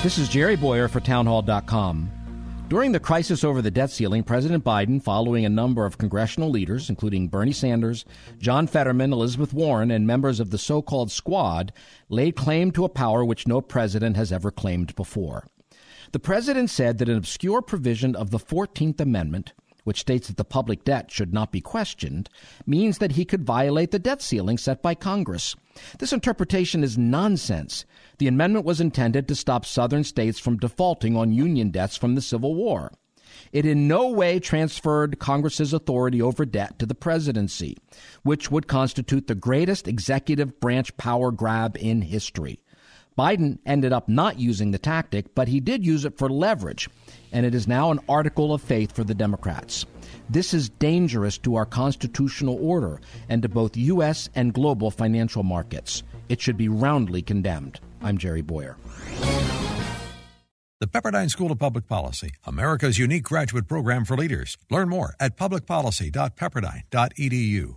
This is Jerry Bowyer for Townhall.com. During the crisis over the debt ceiling, President Biden, following a number of congressional leaders, including Bernie Sanders, John Fetterman, Elizabeth Warren, and members of the so called squad, laid claim to a power which no president has ever claimed before. The president said that an obscure provision of the 14th Amendment, which states that the public debt should not be questioned, means that he could violate the debt ceiling set by Congress. This interpretation is nonsense. The amendment was intended to stop Southern states from defaulting on Union debts from the Civil War. It in no way transferred Congress's authority over debt to the presidency, which would constitute the greatest executive branch power grab in history. Biden ended up not using the tactic, but he did use it for leverage, and it is now an article of faith for the Democrats. This is dangerous to our constitutional order and to both U.S. and global financial markets. It should be roundly condemned. I'm Jerry Bowyer. The Pepperdine School of Public Policy, America's unique graduate program for leaders. Learn more at publicpolicy.pepperdine.edu.